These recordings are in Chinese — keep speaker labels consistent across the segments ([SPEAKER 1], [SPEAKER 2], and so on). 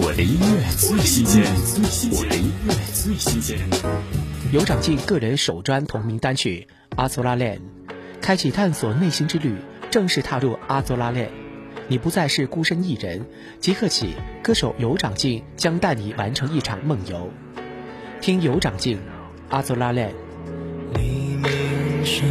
[SPEAKER 1] 我的音乐最新鲜，我的音乐最新鲜。
[SPEAKER 2] 有长进个人首专同名单曲《阿佐拉恋》，开启探索内心之旅，正式踏入阿佐拉恋。你不再是孤身一人，即刻起，歌手有长进将带你完成一场梦游。听有长进，《阿佐拉恋》。
[SPEAKER 3] 黎明时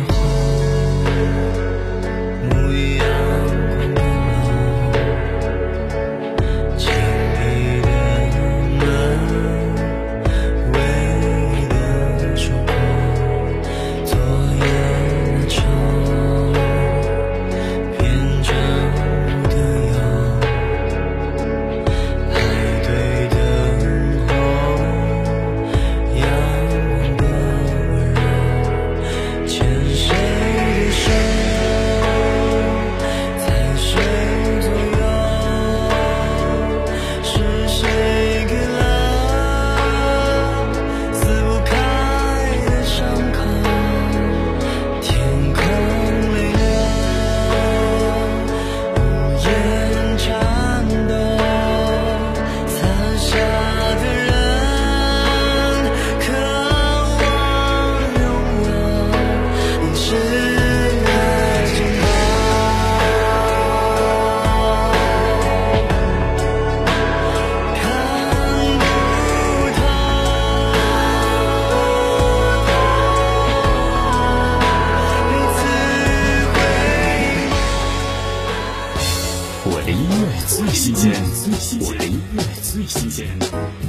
[SPEAKER 1] 我的音乐最新鲜我的音乐最新鲜。